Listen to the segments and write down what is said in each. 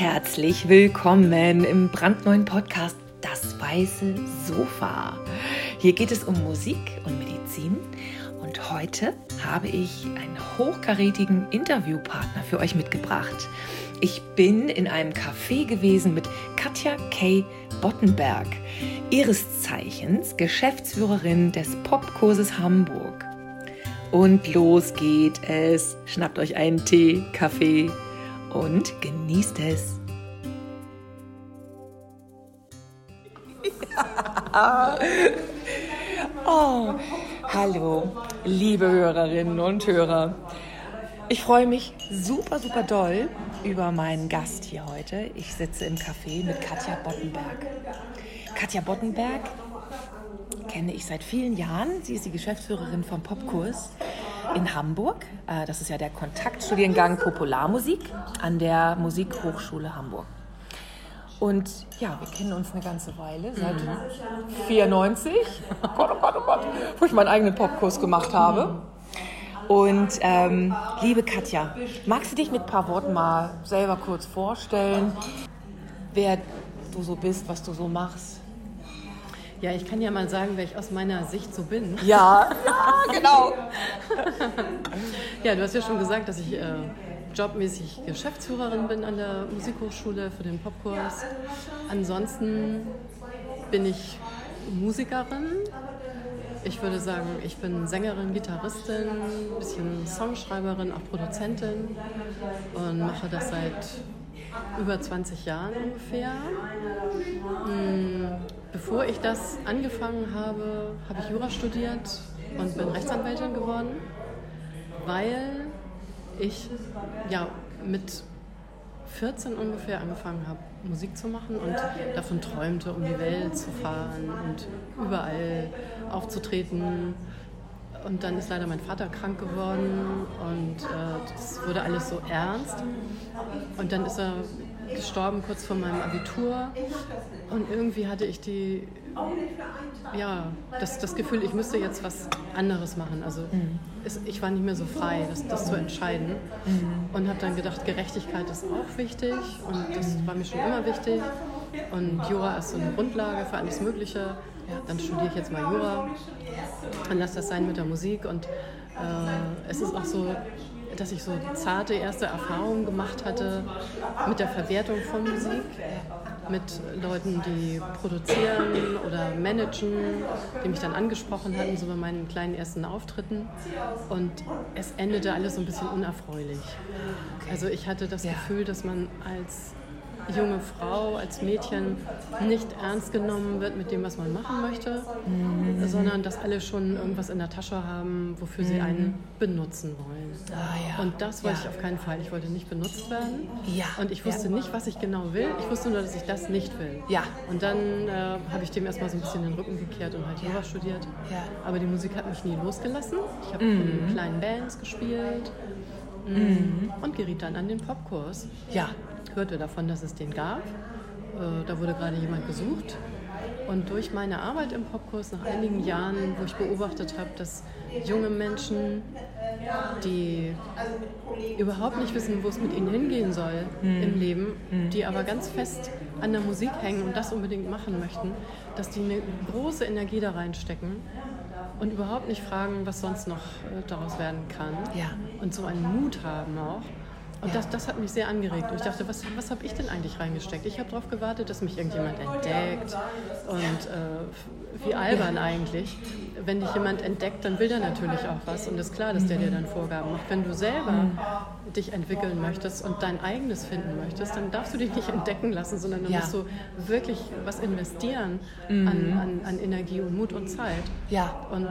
Herzlich willkommen im brandneuen Podcast Das Weiße Sofa. Hier geht es um Musik und Medizin und heute habe ich einen hochkarätigen Interviewpartner für euch mitgebracht. Ich bin in einem Café gewesen mit Katja K. Bottenberg, ihres Zeichens Geschäftsführerin des Popkurses Hamburg. Und los geht es. Schnappt euch einen Tee, Kaffee und genießt es. Oh, hallo, liebe Hörerinnen und Hörer. Ich freue mich super, super doll über meinen Gast hier heute. Ich sitze im Café mit Katja Bottenberg. Katja Bottenberg kenne ich seit vielen Jahren. Sie ist die Geschäftsführerin vom Popkurs in Hamburg. Äh, das ist ja der Kontaktstudiengang Popularmusik an der Musikhochschule Hamburg. Und ja, wir kennen uns eine ganze Weile, seit mhm. 94, oh Gott, oh Gott, oh Gott, wo ich meinen eigenen Popkurs gemacht habe. Und ähm, liebe Katja, magst du dich mit ein paar Worten mal selber kurz vorstellen, wer du so bist, was du so machst? Ja, ich kann ja mal sagen, wer ich aus meiner Sicht so bin. Ja, ja genau. ja, du hast ja schon gesagt, dass ich äh, jobmäßig Geschäftsführerin bin an der Musikhochschule für den Popkurs. Ansonsten bin ich Musikerin. Ich würde sagen, ich bin Sängerin, Gitarristin, ein bisschen Songschreiberin, auch Produzentin und mache das seit über 20 Jahren ungefähr. Bevor ich das angefangen habe, habe ich Jura studiert und bin Rechtsanwältin geworden, weil ich ja mit 14 ungefähr angefangen habe, Musik zu machen und davon träumte, um die Welt zu fahren und überall aufzutreten. Und dann ist leider mein Vater krank geworden und äh, das wurde alles so ernst. Und dann ist er gestorben kurz vor meinem Abitur und irgendwie hatte ich die, ja, das, das Gefühl, ich müsste jetzt was anderes machen. Also mhm. es, ich war nicht mehr so frei, das, das zu entscheiden mhm. und habe dann gedacht, Gerechtigkeit ist auch wichtig und das war mir schon immer wichtig und Jura ist so eine Grundlage für alles Mögliche. Ja, dann studiere ich jetzt mal Jura und lasse das sein mit der Musik und äh, es ist auch so, dass ich so zarte erste Erfahrungen gemacht hatte mit der Verwertung von Musik, mit Leuten, die produzieren oder managen, die mich dann angesprochen hatten, so bei meinen kleinen ersten Auftritten. Und es endete alles so ein bisschen unerfreulich. Also ich hatte das Gefühl, dass man als junge Frau, als Mädchen nicht ernst genommen wird mit dem, was man machen möchte, mhm. sondern dass alle schon irgendwas in der Tasche haben, wofür mhm. sie einen benutzen wollen. Ah, ja. Und das wollte ja. ich auf keinen Fall. Ich wollte nicht benutzt werden. Ja. Und ich wusste nicht, was ich genau will. Ich wusste nur, dass ich das nicht will. Ja. Und dann äh, habe ich dem erstmal so ein bisschen den Rücken gekehrt und halt Jura studiert. Ja. Aber die Musik hat mich nie losgelassen. Ich habe mhm. in kleinen Bands gespielt. Mhm. Und geriet dann an den Popkurs. Ja hörte davon, dass es den gab. Äh, da wurde gerade jemand gesucht. Und durch meine Arbeit im Popkurs nach einigen Jahren, wo ich beobachtet habe, dass junge Menschen, die überhaupt nicht wissen, wo es mit ihnen hingehen soll mhm. im Leben, mhm. die aber ganz fest an der Musik hängen und das unbedingt machen möchten, dass die eine große Energie da reinstecken und überhaupt nicht fragen, was sonst noch äh, daraus werden kann. Ja. Und so einen Mut haben auch. Und das, das hat mich sehr angeregt. Und ich dachte, was, was habe ich denn eigentlich reingesteckt? Ich habe darauf gewartet, dass mich irgendjemand entdeckt. Und äh, wie albern eigentlich. Wenn dich jemand entdeckt, dann will der natürlich auch was. Und es ist klar, dass der dir dann Vorgaben macht. Wenn du selber dich entwickeln möchtest und dein eigenes finden möchtest, dann darfst du dich nicht entdecken lassen, sondern dann ja. musst du wirklich was investieren mhm. an, an, an Energie und Mut und Zeit. Ja. Und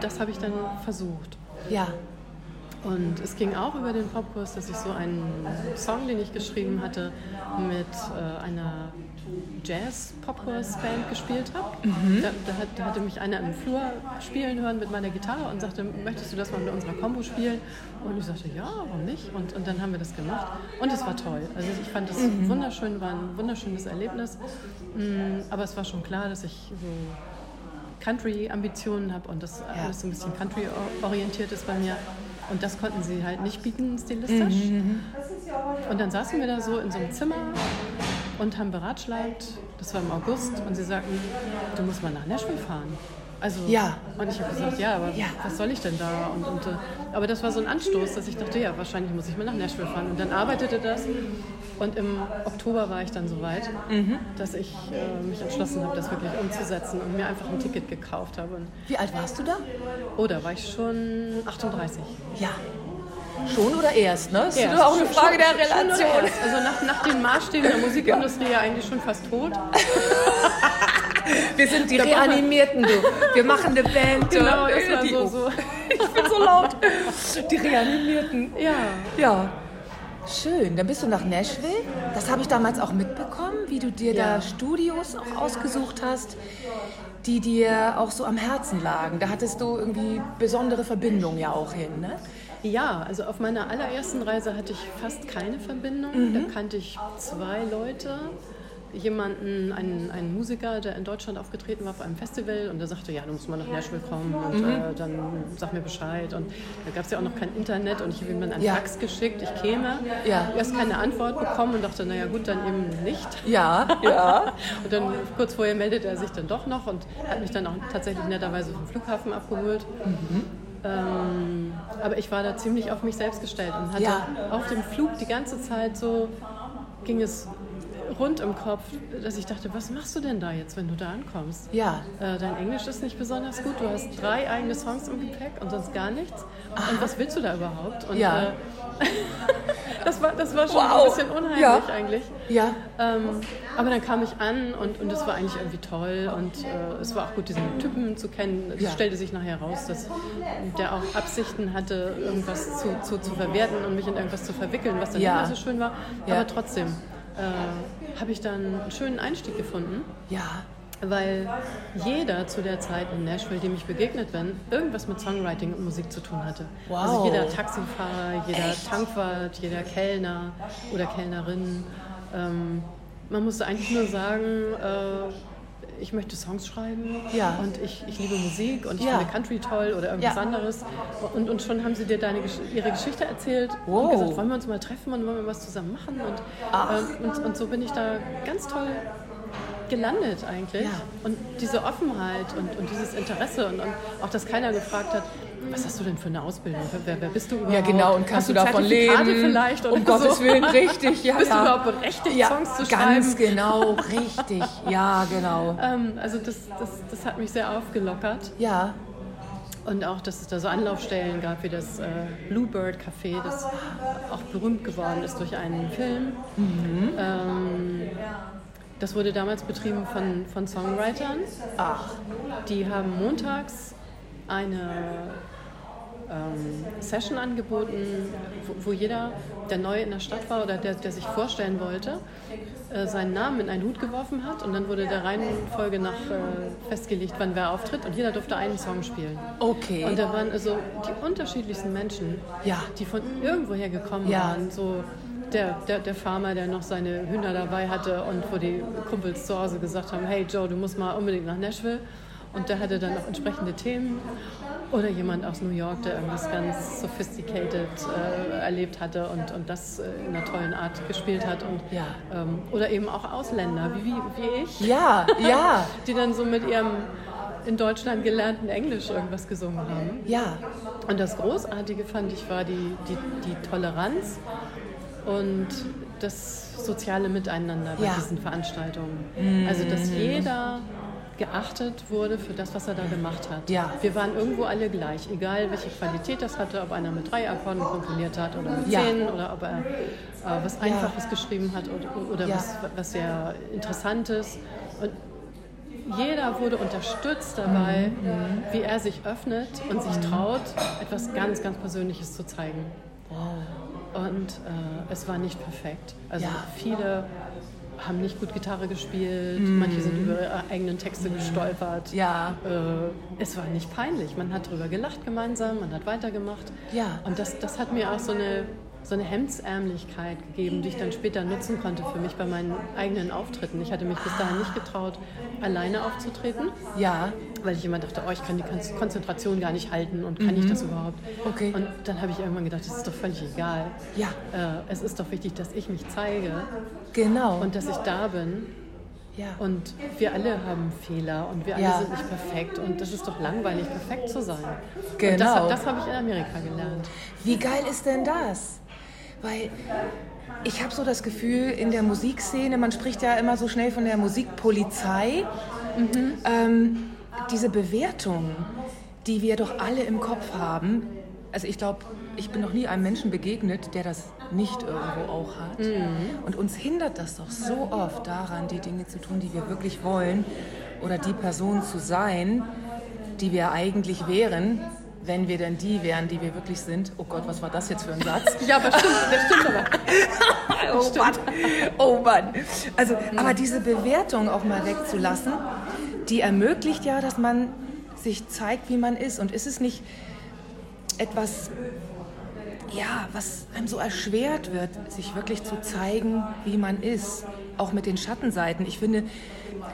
das habe ich dann versucht. Ja. Und es ging auch über den Popkurs, dass ich so einen Song, den ich geschrieben hatte, mit äh, einer Jazz-Popkurs-Band gespielt habe. Mhm. Da, da, da, hatte mich einer im Flur spielen hören mit meiner Gitarre und sagte, möchtest du das mal mit unserer Combo spielen? Und ich sagte, ja, warum nicht? Und, und dann haben wir das gemacht. Und es war toll. Also ich fand es mhm. wunderschön, war ein wunderschönes Erlebnis. Mm, aber es war schon klar, dass ich so Country-Ambitionen habe und das ja. alles so ein bisschen Country-orientiert ist bei mir. Und das konnten sie halt nicht bieten stilistisch. Mhm. Und dann saßen wir da so in so einem Zimmer und haben beratschlagt. Das war im August und sie sagten, du musst mal nach Nashville fahren. Also, Ja. Und ich habe gesagt, ja, aber Ja. was soll ich denn da? Und, und, äh, aber das war so ein Anstoß, dass ich dachte, ja, wahrscheinlich muss ich mal nach Nashville fahren. Und dann arbeitete das. Und im Oktober war ich dann so weit, Mhm. dass ich äh, mich entschlossen habe, das wirklich umzusetzen und mir einfach ein Ticket gekauft habe. Und, Wie alt warst du da? oh, da war ich schon 38. Ja. Schon oder erst, ne? Das ist Erst. auch eine Frage Schon- der Relation. Also nach, nach den Maßstäben der Musikindustrie ja eigentlich schon fast tot. Wir sind die Reanimierten, du. Wir machen eine Band. Genau, das war so, so. Ich bin so laut. Die Reanimierten. Ja, Ja. Schön. Dann bist du nach Nashville. Das habe ich damals auch mitbekommen, wie du dir Ja. da Studios auch ausgesucht hast, die dir auch so am Herzen lagen. Da hattest du irgendwie besondere Verbindungen ja auch hin, ne? Ja, also auf meiner allerersten Reise hatte ich fast keine Verbindung. Mhm. Da kannte ich zwei Leute. Jemanden, einen, einen Musiker, der in Deutschland aufgetreten war auf einem Festival und der sagte, ja, du musst mal nach Nashville kommen und Mhm. äh, dann sag mir Bescheid. Und da gab es ja auch noch kein Internet und ich habe ihm dann einen Ja. Fax geschickt, ich käme. Ja. Erst keine Antwort bekommen und dachte, naja gut, dann eben nicht. Ja, ja. Und dann kurz vorher meldete er sich dann doch noch und hat mich dann auch tatsächlich netterweise vom Flughafen abgeholt. Ähm, aber ich war da ziemlich auf mich selbst gestellt und hatte Ja. auf dem Flug die ganze Zeit so, ging es rund im Kopf, dass ich dachte, was machst du denn da jetzt, wenn du da ankommst? Ja. Äh, dein Englisch ist nicht besonders gut, du hast drei eigene Songs im Gepäck und sonst gar nichts. Und was willst du da überhaupt? Und, Ja. äh, das, war, das war schon Wow. ein bisschen unheimlich Ja. eigentlich. Ja. Ähm, aber dann kam ich an und, und es war eigentlich irgendwie toll und äh, es war auch gut, diesen Typen zu kennen. Es Ja. stellte sich nachher raus, dass der auch Absichten hatte, irgendwas zu, zu, zu verwerten und mich in irgendwas zu verwickeln, was dann Ja. nicht mehr so schön war. Ja. Aber trotzdem äh, habe ich dann einen schönen Einstieg gefunden. Ja. Weil jeder zu der Zeit in Nashville, dem ich begegnet bin, irgendwas mit Songwriting und Musik zu tun hatte. Wow. Also jeder Taxifahrer, jeder Echt? Tankwart, jeder Kellner oder Kellnerin. Ähm, man musste eigentlich nur sagen, äh, ich möchte Songs schreiben Ja. und ich, ich liebe Musik und ich Ja. finde Country toll oder irgendwas Ja. anderes. Und, und schon haben sie dir deine, ihre Geschichte erzählt Wow. und gesagt, wollen wir uns mal treffen und wollen wir was zusammen machen. Und, ähm, und, und so bin ich da ganz toll gelandet eigentlich. Ja. Und diese Offenheit und, und dieses Interesse und, und auch, dass keiner gefragt hat, was hast du denn für eine Ausbildung? Wer, wer bist du überhaupt? Ja, genau. Und kannst Hast du davon leben? vielleicht? Oder um Gottes so? Willen, richtig. Ja, Bist du überhaupt berechtigt, ja, Songs zu Ganz schreiben? genau, richtig. Ja, genau. Ähm, also das, das, das hat mich sehr aufgelockert. Ja. Und auch, dass es da so Anlaufstellen gab wie das äh, Bluebird Café, das auch berühmt geworden ist durch einen Film. Ähm, das wurde damals betrieben von, von Songwritern. Ach. Die haben montags eine ähm, Session angeboten, wo, wo jeder, der neu in der Stadt war oder der, der sich vorstellen wollte, äh, seinen Namen in einen Hut geworfen hat und dann wurde der Reihenfolge nach äh, festgelegt, wann wer auftritt und jeder durfte einen Song spielen. Okay. Und da waren also die unterschiedlichsten Menschen, Ja. die von irgendwoher gekommen Ja. waren. So der, der, der Farmer, der noch seine Hühner dabei hatte und wo die Kumpels zu Hause gesagt haben, hey Joe, du musst mal unbedingt nach Nashville. Und der hatte dann noch entsprechende Themen. Oder jemand aus New York, der irgendwas ganz sophisticated äh, erlebt hatte und, und das äh, in einer tollen Art gespielt hat. Und, Ja. ähm, oder eben auch Ausländer, wie, wie, ich Ja, ja, die dann so mit ihrem in Deutschland gelernten Englisch irgendwas gesungen haben. ja. Und das Großartige fand ich war die, die, die Toleranz und das soziale Miteinander bei Ja. diesen Veranstaltungen. Also dass jeder geachtet wurde für das, was er da gemacht hat. Ja. Wir waren irgendwo alle gleich, egal welche Qualität das hatte, ob einer mit drei Akkorden komponiert hat oder mit Ja. zehn oder ob er äh, was Einfaches geschrieben hat oder, oder Ja. was, was sehr Interessantes. Und jeder wurde unterstützt dabei, Mhm. wie er sich öffnet und sich traut, etwas ganz, ganz Persönliches zu zeigen. Und äh, es war nicht perfekt. Also Ja. viele haben nicht gut Gitarre gespielt, manche sind über ihre eigenen Texte gestolpert. Mhm. Ja. Äh, es war nicht peinlich. Man hat darüber gelacht gemeinsam, man hat weitergemacht. Ja. Und das, das hat mir auch so eine so eine Hemdsärmlichkeit gegeben, die ich dann später nutzen konnte für mich bei meinen eigenen Auftritten. Ich hatte mich bis dahin nicht getraut, alleine aufzutreten. Ja. Weil ich immer dachte, oh, ich kann die Konzentration gar nicht halten und kann mhm. ich das überhaupt? Okay. Und dann habe ich irgendwann gedacht, das ist doch völlig egal. Ja. Äh, es ist doch wichtig, dass ich mich zeige. Genau. Und dass ich da bin. Ja. Und wir alle haben Fehler und wir alle ja. sind nicht perfekt und das ist doch langweilig, perfekt zu sein. Genau. Und das, das habe ich in Amerika gelernt. Wie geil ist denn das? Weil ich habe so das Gefühl, in der Musikszene, man spricht ja immer so schnell von der Musikpolizei, mhm. ähm, diese Bewertung, die wir doch alle im Kopf haben. Also ich glaube, ich bin noch nie einem Menschen begegnet, der das nicht irgendwo auch hat. Mhm. Und uns hindert das doch so oft daran, die Dinge zu tun, die wir wirklich wollen oder die Person zu sein, die wir eigentlich wären, wenn wir denn die wären, die wir wirklich sind. Oh Gott, was war das jetzt für ein Satz? ja, aber stimmt, das stimmt aber. oh Mann, oh Mann. Also, aber diese Bewertung auch mal wegzulassen, die ermöglicht ja, dass man sich zeigt, wie man ist. Und ist es nicht etwas, ja, was einem so erschwert wird, sich wirklich zu zeigen, wie man ist, auch mit den Schattenseiten. Ich finde,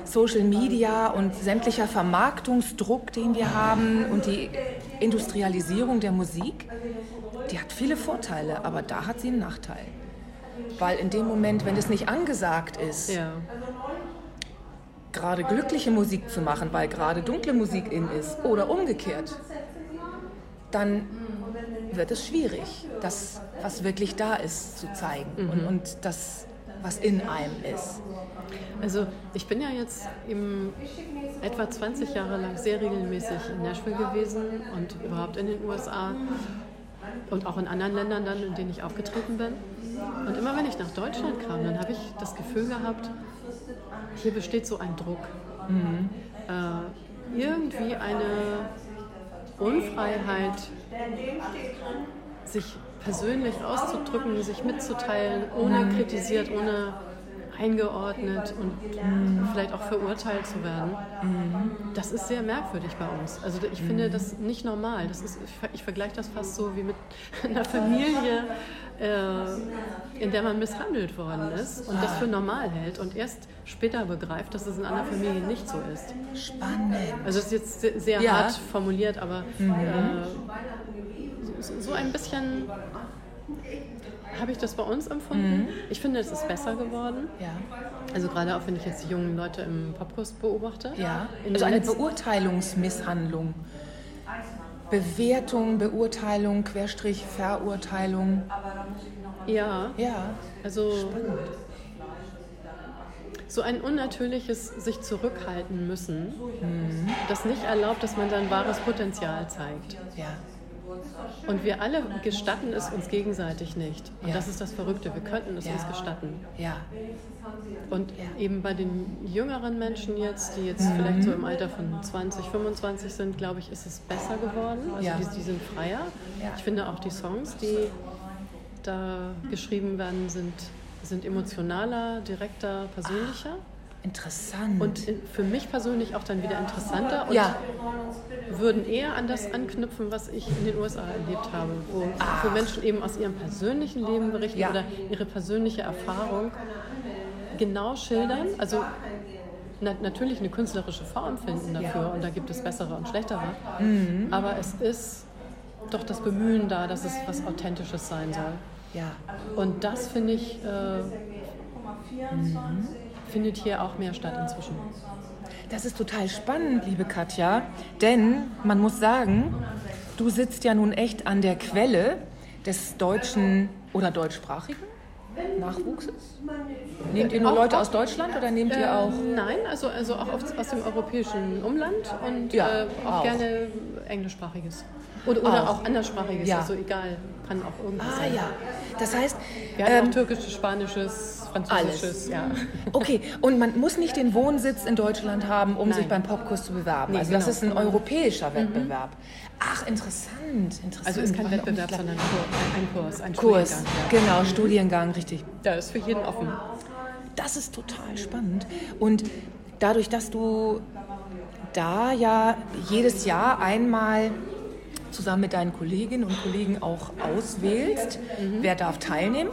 Social Media und sämtlicher Vermarktungsdruck, den wir haben und die Industrialisierung der Musik, die hat viele Vorteile, aber da hat sie einen Nachteil. Weil in dem Moment, wenn es nicht angesagt ist, ja. gerade glückliche Musik zu machen, weil gerade dunkle Musik in ist oder umgekehrt, dann wird es schwierig, das, was wirklich da ist, zu zeigen mhm. und, und das, was in einem ist. Also ich bin ja jetzt eben etwa 20 Jahre lang sehr regelmäßig in Nashville gewesen und überhaupt in den USA und auch in anderen Ländern dann, in denen ich aufgetreten bin. Und immer wenn ich nach Deutschland kam, dann habe ich das Gefühl gehabt, hier besteht so ein Druck. Mhm. Äh, irgendwie eine Unfreiheit, sich persönlich auszudrücken, sich mitzuteilen, ohne kritisiert, ohne eingeordnet und mhm. vielleicht auch verurteilt zu werden. Mhm. Das ist sehr merkwürdig bei uns. Also ich mhm. finde das nicht normal. Das ist, ich, ich vergleiche das fast so wie mit einer Familie, äh, in der man misshandelt worden ist und das für normal hält und erst später begreift, dass es in einer Familie nicht so ist. Spannend. Also es ist jetzt sehr, sehr ja. hart formuliert, aber mhm. äh, so ein bisschen habe ich das bei uns empfunden. Mhm. Ich finde, es ist besser geworden. Ja. Also gerade auch, wenn ich jetzt die jungen Leute im Popkurs beobachte. Ja. Also eine Beurteilungsmisshandlung. Bewertung, Beurteilung, Querstrich, Verurteilung. Ja. Ja. Also Spannend. so ein unnatürliches sich zurückhalten müssen, mhm. das nicht erlaubt, dass man sein wahres Potenzial zeigt. Ja. Und wir alle gestatten es uns gegenseitig nicht. Und ja. das ist das Verrückte. Wir könnten es ja. uns gestatten. Ja. Und ja. eben bei den jüngeren Menschen jetzt, die jetzt mhm. vielleicht so im Alter von 20, 25 sind, glaube ich, ist es besser geworden. Also die, die, sind freier. Ich finde auch die Songs, die da geschrieben werden, sind, sind emotionaler, direkter, persönlicher. Ach. Interessant. Und für mich persönlich auch dann wieder interessanter und ja. würden eher an das anknüpfen, was ich in den USA erlebt habe, wo, wo Menschen eben aus ihrem persönlichen Leben berichten ja. oder ihre persönliche Erfahrung genau schildern. Also na, natürlich eine künstlerische Form finden dafür ja. und da gibt es bessere und schlechtere. Mhm. Aber es ist doch das Bemühen da, dass es was Authentisches sein soll. Ja. Und das finde ich. Äh, mhm findet hier auch mehr statt inzwischen. Das ist total spannend, liebe Katja, denn man muss sagen, du sitzt ja nun echt an der Quelle des deutschen oder deutschsprachigen Nachwuchses? Nehmt ihr nur auch, Leute aus Deutschland oder nehmt ihr auch? Äh, nein, also, also auch aus dem europäischen Umland und ja, äh, auch, auch, gerne englischsprachiges. Oder, oder auch. auch anderssprachiges, ja. also egal, kann auch irgendwas ah, sein. ja. Das heißt. Wir ähm, haben türkisches, spanisches, französisches. Alles. Ja. Okay, und man muss nicht den Wohnsitz in Deutschland haben, um Nein. sich beim Popkurs zu bewerben. Nee, also genau. das ist ein europäischer mhm. Wettbewerb. Ach, interessant, interessant. Also ist kein Wettbewerb, sondern ein Kurs, ein Kurs, Studiengang. Ja. Genau, mhm. Studiengang, richtig. Der ist für jeden offen. Das ist total spannend. Und dadurch, dass du da ja jedes Jahr einmal zusammen mit deinen Kolleginnen und Kollegen auch auswählst, mhm. wer darf teilnehmen,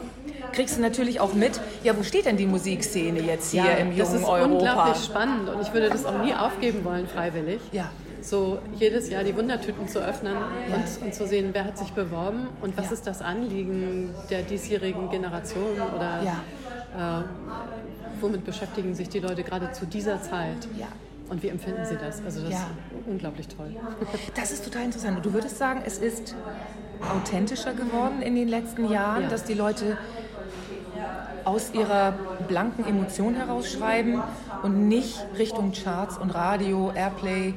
kriegst du natürlich auch mit, ja, wo steht denn die Musikszene jetzt hier ja, im jungen Europa? Das ist unglaublich spannend und ich würde das auch nie aufgeben wollen, freiwillig. Ja. So jedes Jahr die Wundertüten zu öffnen ja. und, und, zu sehen, wer hat sich beworben und was ja. ist das Anliegen der diesjährigen Generation oder äh, womit beschäftigen sich die Leute gerade zu dieser Zeit. Ja. Und wie empfinden Sie das? Also das ja. ist unglaublich toll. Das ist total interessant. Und du würdest sagen, es ist authentischer geworden in den letzten Jahren, ja. dass die Leute aus ihrer blanken Emotion herausschreiben und nicht Richtung Charts und Radio, Airplay,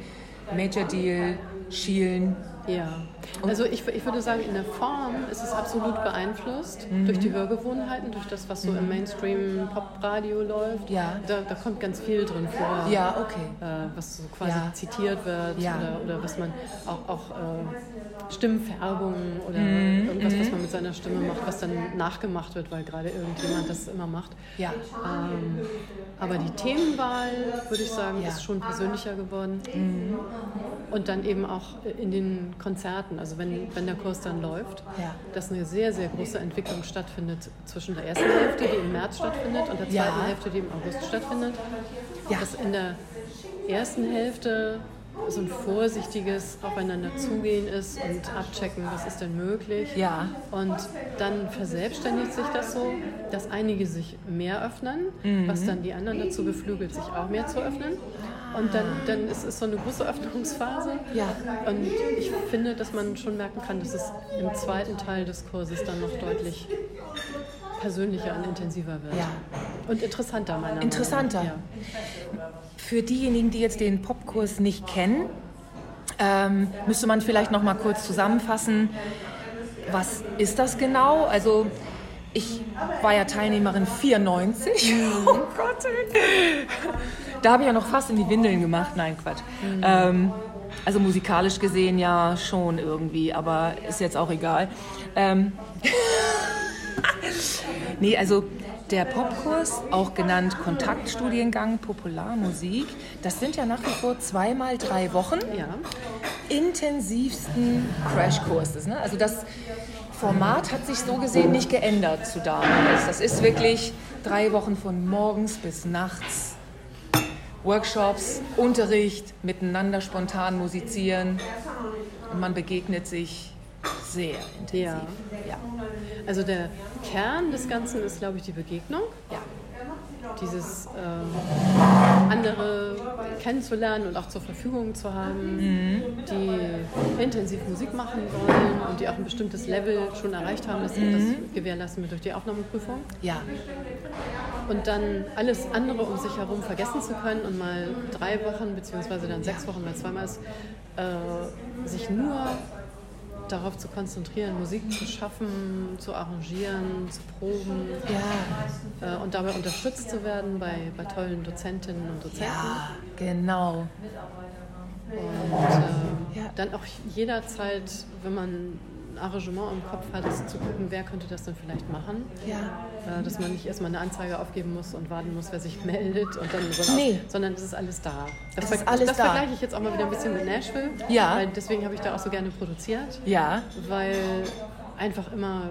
Major Deal schielen. Ja, also ich, ich würde sagen, in der Form ist es absolut beeinflusst mhm. durch die Hörgewohnheiten, durch das, was so mhm. im Mainstream-Pop-Radio läuft. Ja. Da, da, kommt ganz viel drin vor. Ja, okay. Äh, was so quasi ja. zitiert wird ja. oder, oder was man auch, auch äh, Stimmfärbungen oder mhm. irgendwas, was mhm. man mit seiner Stimme macht, was dann nachgemacht wird, weil gerade irgendjemand das immer macht. Ja. Ähm, aber die Themenwahl, würde ich sagen, ist schon persönlicher geworden. Mhm. Und dann eben auch in den Konzerten, also wenn, wenn der Kurs dann läuft, ja. dass eine sehr, sehr große Entwicklung stattfindet zwischen der ersten Hälfte, die im März stattfindet, und der zweiten ja. Hälfte, die im August stattfindet. Ja. Dass in der ersten Hälfte so ein vorsichtiges Aufeinander zugehen ist und abchecken, was ist denn möglich. Ja. Und dann verselbstständigt sich das so, dass einige sich mehr öffnen, mhm. was dann die anderen dazu beflügelt, sich auch mehr zu öffnen. Und dann, dann ist es so eine große Öffnungsphase. Ja. Und ich finde, dass man schon merken kann, dass es im zweiten Teil des Kurses dann noch deutlich persönlicher und intensiver wird. Ja. Und interessanter, meiner interessanter. Meinung nach. Interessanter. Ja. Für diejenigen, die jetzt den Popkurs nicht kennen, ähm, müsste man vielleicht noch mal kurz zusammenfassen, was ist das genau? Also ich war ja Teilnehmerin 94. Mhm. Oh Gott. Da habe ich ja noch fast in die Windeln gemacht. Nein, Quatsch. Mhm. Ähm, also musikalisch gesehen ja schon irgendwie, aber ist jetzt auch egal. Ähm nee, also der Popkurs, auch genannt Kontaktstudiengang Popularmusik, das sind ja nach wie vor zweimal drei Wochen ja. intensivsten Crashkurses. Ne? Also das Format hat sich so gesehen nicht geändert zu damals. Das ist wirklich drei Wochen von morgens bis nachts. Workshops, Unterricht, miteinander spontan musizieren und man begegnet sich sehr intensiv. Ja. ja. Also der Kern des Ganzen ist, glaube ich, die Begegnung. Ja. Dieses ähm, andere kennenzulernen und auch zur Verfügung zu haben, mhm. die intensiv Musik machen wollen und die auch ein bestimmtes Level schon erreicht haben. Das, mhm. das gewährleisten wir durch die Aufnahmeprüfung. Ja. Und dann alles andere um sich herum vergessen zu können und mal drei Wochen beziehungsweise dann sechs Wochen, weil zweimal ist, äh, sich nur darauf zu konzentrieren, Musik zu schaffen, zu arrangieren, zu proben ja. äh, und dabei unterstützt zu werden bei, bei tollen Dozentinnen und Dozenten. Ja, genau. Und äh, ja. dann auch jederzeit, wenn man ein Arrangement im Kopf hat, zu gucken, wer könnte das denn vielleicht machen. Ja. Äh, dass man nicht erstmal eine Anzeige aufgeben muss und warten muss, wer sich meldet und dann so nee. sondern es ist alles da. Das, das ist alles das da. vergleiche ich jetzt auch mal wieder ein bisschen mit Nashville. Ja. Weil deswegen habe ich da auch so gerne produziert. Ja. Weil einfach immer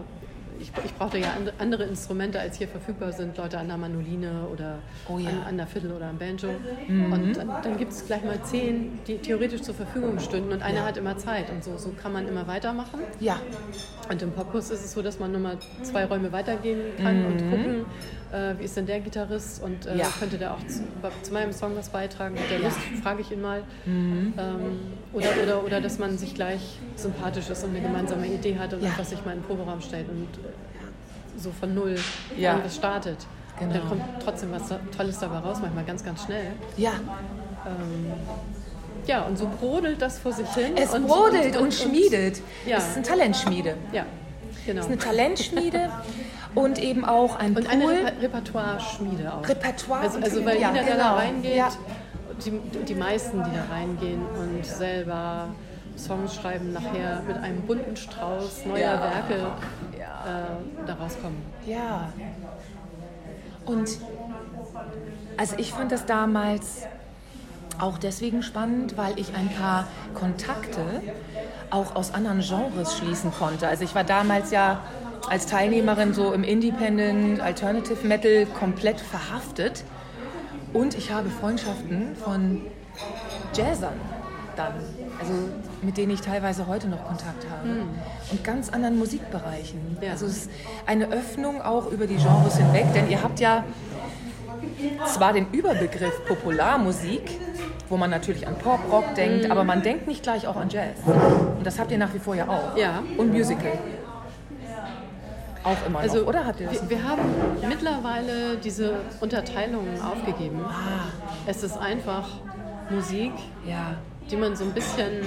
ich, ich brauchte ja andere Instrumente, als hier verfügbar sind. Leute an der Manoline oder oh ja. an, an, der Fiddle oder am Banjo. Mhm. Und dann, dann gibt es gleich mal zehn, die theoretisch zur Verfügung stünden und einer ja. hat immer Zeit. Und so, so kann man immer weitermachen. Ja. Und im Popkurs ist es so, dass man nur mal zwei Räume weitergehen kann mhm. und gucken, äh, wie ist denn der Gitarrist und äh, ja. könnte der auch zu, zu, meinem Song was beitragen? Hat der Lust? Frage ich ihn mal. Mhm. Ähm, oder, oder, oder dass man sich gleich sympathisch ist und eine gemeinsame Idee hat und ja. einfach sich mal in den Proberaum stellt und so von null ja. irgendwas startet. Genau. dann kommt trotzdem was Tolles dabei raus, manchmal ganz, ganz schnell. Ja. Ähm, ja, und so brodelt das vor sich hin. Es und, brodelt und, und, und schmiedet. Ja. Es ist eine Talentschmiede. Ja, genau. Es ist eine Talentschmiede und eben auch ein und Pool. eine Reper Repertoire-Schmiede auch. Repertoire. Also, also weil ja, jeder, der genau. da reingeht, ja. die, die meisten, die da reingehen und selber Songs schreiben, nachher mit einem bunten Strauß neuer Ja. Werke äh, daraus kommen. Ja. Und also ich fand das damals auch deswegen spannend, weil ich ein paar Kontakte auch aus anderen Genres schließen konnte. Also ich war damals ja als Teilnehmerin so im Independent Alternative Metal komplett verhaftet und ich habe Freundschaften von Jazzern dann, also mit denen ich teilweise heute noch Kontakt habe Hm. und ganz anderen Musikbereichen. Ja. Also es ist eine Öffnung auch über die Genres hinweg, denn ihr habt ja zwar den Überbegriff Popularmusik, wo man natürlich an Pop, Rock denkt, aber man denkt nicht gleich auch an Jazz. Und das habt ihr nach wie vor ja auch. Ja. Und Musical. Auch immer Also, noch, oder habt ihr das? wir, wir haben mittlerweile diese Unterteilungen aufgegeben. Ah, Es ist einfach Musik, ja. die man so ein bisschen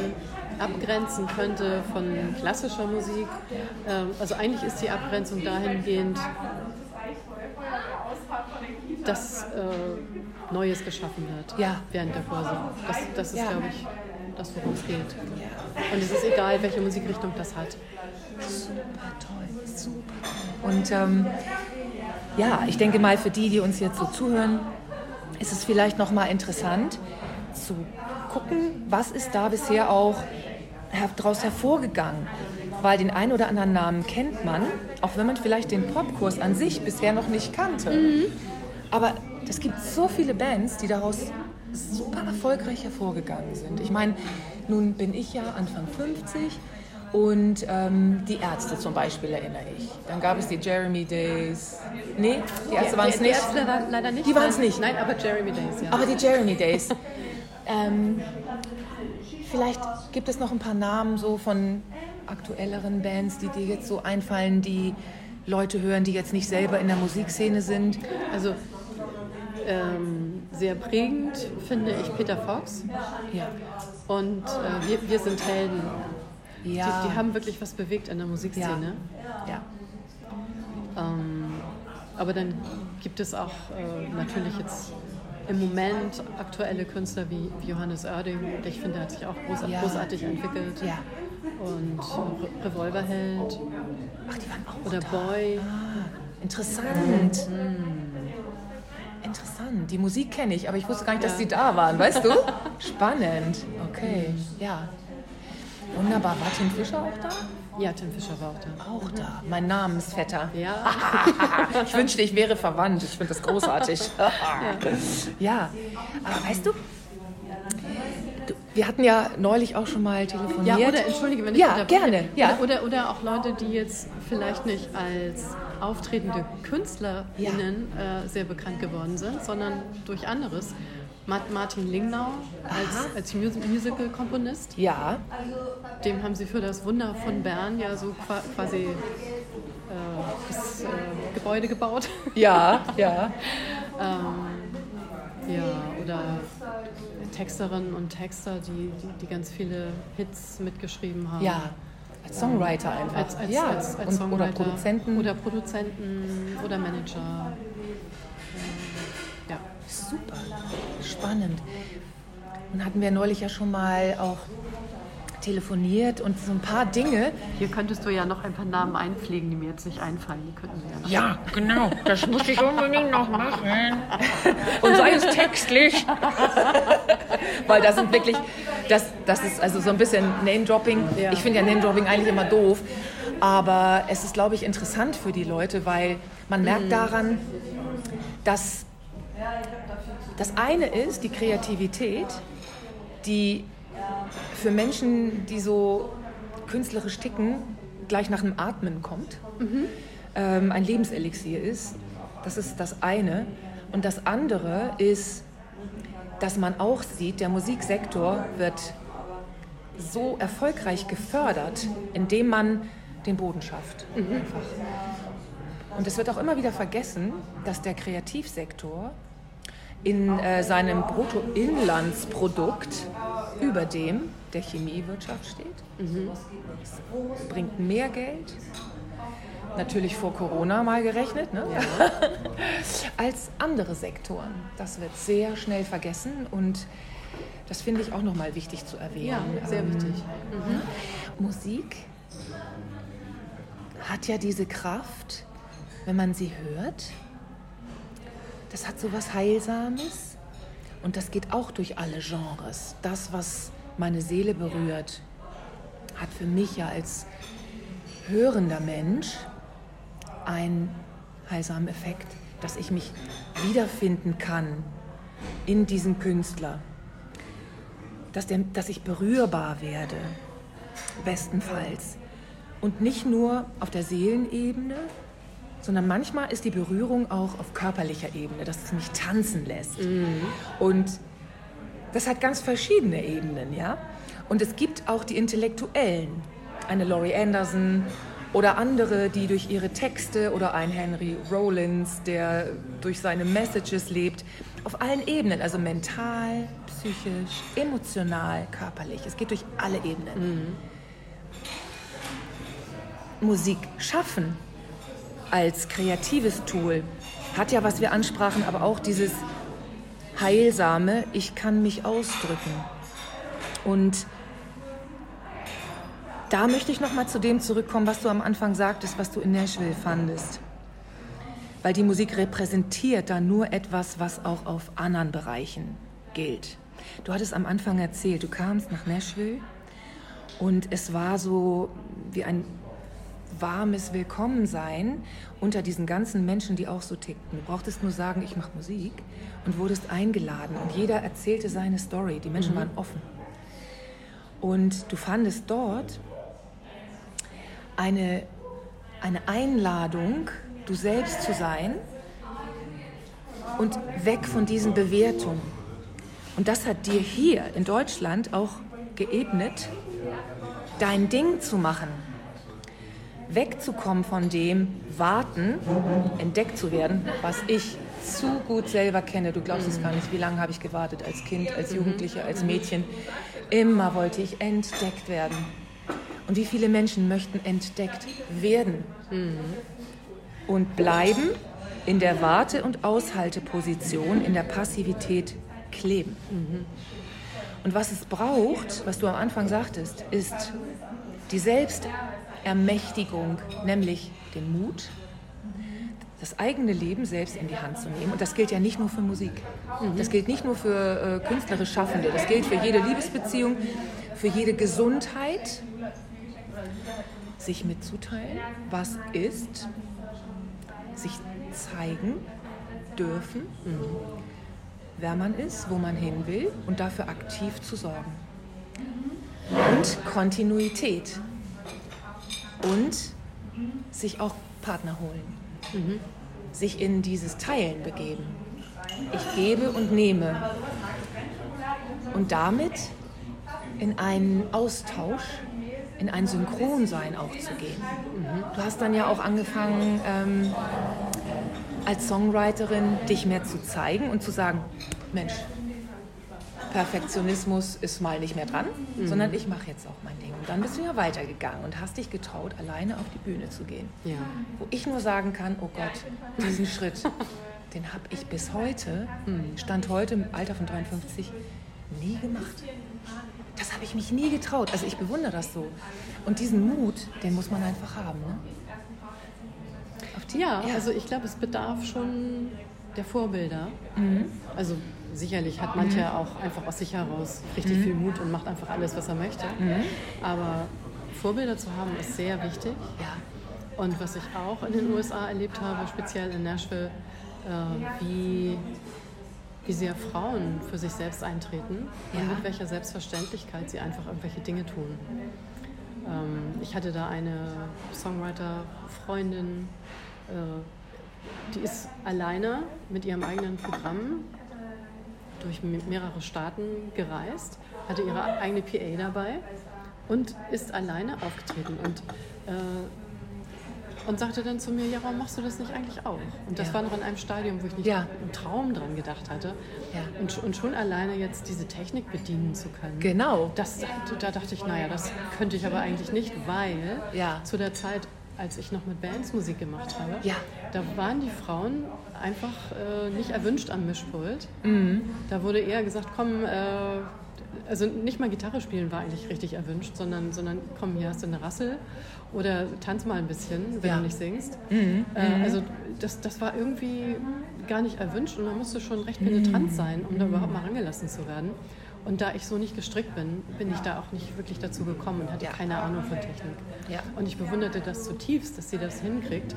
abgrenzen könnte von klassischer Musik. Ähm, Also eigentlich ist die Abgrenzung dahingehend, dass äh, Neues geschaffen wird Ja. während der Kurse. Das, das ist, Ja. glaube ich, das, worum es geht. Und es ist egal, welche Musikrichtung das hat. Super toll, super toll. Und ähm, ja, ich denke mal, für die, die uns jetzt so zuhören, ist es vielleicht noch mal interessant zu gucken, was ist da bisher auch daraus hervorgegangen. Weil den einen oder anderen Namen kennt man, auch wenn man vielleicht den Popkurs an sich bisher noch nicht kannte. Aber es gibt so viele Bands, die daraus super erfolgreich hervorgegangen sind. Ich meine, nun bin ich ja Anfang 50 und ähm, die Ärzte zum Beispiel erinnere ich. Dann gab es die Jeremy Days. Nee, die Ärzte waren es Die nicht. Ärzte leider, leider nicht. Die waren's Nein, nicht. Nein, aber Jeremy Days, ja. Aber die Jeremy Days. ähm, vielleicht gibt es noch ein paar Namen so von aktuelleren Bands, die dir jetzt so einfallen, die Leute hören, die jetzt nicht selber in der Musikszene sind. Also ähm, sehr prägend finde ich Peter Fox Ja. und äh, wir, wir sind Helden. Ja. Die, die haben wirklich was bewegt in der Musikszene. ja. Ähm, aber dann gibt es auch äh, natürlich jetzt im Moment aktuelle Künstler wie, wie Johannes Oerding. Und ich finde, er hat sich auch groß, Ja. großartig entwickelt. Ja. Und Re Revolverheld Ach, die waren auch oder da. Boy. Ah, interessant. Interessant. Die Musik kenne ich, aber ich wusste gar nicht, dass sie da waren, weißt du? Spannend. Okay, ja. Wunderbar. War Tim Fischer auch da? Ja, Tim Fischer war auch da. Auch da. Mein Namensvetter. Ja, Ich wünschte, ich wäre verwandt. Ich finde das großartig. ja. Aber weißt du, wir hatten ja neulich auch schon mal telefoniert. ja oder entschuldige, wenn ich Ja, gerne, ja. Oder, oder auch Leute, die jetzt vielleicht nicht als auftretende KünstlerInnen äh, sehr bekannt geworden sind, sondern durch anderes. Ma- Martin Lingnau als, als Mus Musical-Komponist, Ja, dem haben sie für das Wunder von Bern ja so qua quasi äh, das äh, Gebäude gebaut. ja, ja. Ähm, ja, oder Texterinnen und Texter, die, die, die ganz viele Hits mitgeschrieben haben. Ja, als Songwriter einfach. Als, als, ja. als, als Songwriter. oder Produzenten. Oder Produzenten oder Manager. Ja. Super, spannend. Und hatten wir neulich ja schon mal auch telefoniert und so ein paar Dinge. Hier könntest du ja noch ein paar Namen einpflegen, die mir jetzt nicht einfallen. Die könnten wir ja noch. Ja, genau, das muss ich unbedingt noch machen. Und sei es textlich. Weil das sind wirklich, das, das ist also so ein bisschen Name-Dropping. Ja. Ich finde ja Name-Dropping eigentlich immer doof. Aber es ist, glaube ich, interessant für die Leute, weil man merkt daran, dass das eine ist die Kreativität, die für Menschen, die so künstlerisch ticken, gleich nach dem Atmen kommt, ähm, ein Lebenselixier ist. Das ist das eine. Und das andere ist, dass man auch sieht, der Musiksektor wird so erfolgreich gefördert, indem man den Boden schafft. Einfach. Und es wird auch immer wieder vergessen, dass der Kreativsektor in äh, seinem Bruttoinlandsprodukt über dem der Chemiewirtschaft steht. Es bringt mehr Geld, natürlich vor Corona mal gerechnet, ne? als andere Sektoren. Das wird sehr schnell vergessen und das finde ich auch nochmal wichtig zu erwähnen. Ja, sehr Ähm, wichtig. Musik hat ja diese Kraft, wenn man sie hört. Das hat so was Heilsames und das geht auch durch alle Genres. Das, was meine Seele berührt, hat für mich ja als hörender Mensch einen heilsamen Effekt, dass ich mich wiederfinden kann in diesem Künstler, dass, der, dass ich berührbar werde, bestenfalls. Und nicht nur auf der Seelenebene, sondern manchmal ist die Berührung auch auf körperlicher Ebene, dass es mich tanzen lässt. Mhm. Und das hat ganz verschiedene Ebenen, ja. Und es gibt auch die Intellektuellen, eine Laurie Anderson oder andere, die durch ihre Texte oder ein Henry Rollins, der durch seine Messages lebt, auf allen Ebenen, also mental, psychisch, emotional, körperlich. Es geht durch alle Ebenen. Mhm. Musik schaffen als kreatives Tool hat ja, was wir ansprachen, aber auch dieses heilsame, ich kann mich ausdrücken. Und da möchte ich noch mal zu dem zurückkommen, was du am Anfang sagtest, was du in Nashville fandest. Weil die Musik repräsentiert da nur etwas, was auch auf anderen Bereichen gilt. Du hattest am Anfang erzählt, du kamst nach Nashville und es war so wie ein warmes Willkommensein unter diesen ganzen Menschen, die auch so tickten. Du brauchtest nur sagen, ich mache Musik und wurdest eingeladen und jeder erzählte seine Story. Die Menschen mhm. waren offen. Und du fandest dort eine, eine Einladung, du selbst zu sein und weg von diesen Bewertungen. Und das hat dir hier in Deutschland auch geebnet, dein Ding zu machen wegzukommen von dem Warten, entdeckt zu werden, was ich zu gut selber kenne. Du glaubst es gar nicht, wie lange habe ich gewartet als Kind, als Jugendliche, als Mädchen. Immer wollte ich entdeckt werden. Und wie viele Menschen möchten entdeckt werden und bleiben in der Warte- und Aushalteposition, in der Passivität kleben. Und was es braucht, was du am Anfang sagtest, ist die Selbst Ermächtigung, nämlich den Mut, das eigene Leben selbst in die Hand zu nehmen. Und das gilt ja nicht nur für Musik. Das gilt nicht nur für äh, künstlerisch Schaffende. Das gilt für jede Liebesbeziehung, für jede Gesundheit. Sich mitzuteilen, was ist, sich zeigen dürfen, mhm. wer man ist, wo man hin will und dafür aktiv zu sorgen. Und Kontinuität und sich auch Partner holen. Mhm. Sich in dieses Teilen begeben. Ich gebe und nehme. Und damit in einen Austausch, in ein Synchronsein auch zu gehen. Mhm. Du hast dann ja auch angefangen, ähm, als Songwriterin dich mehr zu zeigen und zu sagen, Mensch, Perfektionismus ist mal nicht mehr dran, mhm. sondern ich mache jetzt auch mein Ding. Und dann bist du ja weitergegangen und hast dich getraut, alleine auf die Bühne zu gehen. Ja. Wo ich nur sagen kann, oh Gott, diesen Schritt, den habe ich bis heute, mhm. Stand heute im Alter von 53, nie gemacht. Das habe ich mich nie getraut. Also ich bewundere das so. Und diesen Mut, den muss man einfach haben. Ne? ja, ja, also ich glaube, es bedarf schon der Vorbilder. Mhm. Also sicherlich hat mancher mhm. auch einfach aus sich heraus richtig mhm. viel Mut und macht einfach alles, was er möchte. Mhm. Aber Vorbilder zu haben ist sehr wichtig. Ja. Und was ich auch in den USA erlebt habe, speziell in Nashville, äh, wie, wie sehr Frauen für sich selbst eintreten ja. und mit welcher Selbstverständlichkeit sie einfach irgendwelche Dinge tun. Ähm, ich hatte da eine Songwriter-Freundin, äh, die ist alleine mit ihrem eigenen Programm durch mehrere Staaten gereist, hatte ihre eigene PA dabei und ist alleine aufgetreten und, äh, und sagte dann zu mir, ja, warum machst du das nicht eigentlich auch? Und das ja. war noch in einem Stadium, wo ich nicht ja. im Traum dran gedacht hatte. Ja. Und, und, schon alleine jetzt diese Technik bedienen zu können. Genau. Das, da dachte ich, naja, das könnte ich aber eigentlich nicht, weil zu der Zeit als ich noch mit Bands Musik gemacht habe, ja. da waren die Frauen einfach äh, nicht erwünscht am Mischpult. Mhm. Da wurde eher gesagt, komm, äh, also nicht mal Gitarre spielen war eigentlich richtig erwünscht, sondern, sondern komm, hier hast du eine Rassel oder tanz mal ein bisschen, wenn ja. du nicht singst. Mhm. Äh, mhm. also das, das war irgendwie gar nicht erwünscht und man musste schon recht penetrant mhm. sein, um da überhaupt mal rangelassen zu werden. Und da ich so nicht gestrickt bin, bin ich da auch nicht wirklich dazu gekommen und hatte Ja. keine Ahnung von Technik. Ja. Und ich bewunderte das zutiefst, dass sie das hinkriegt.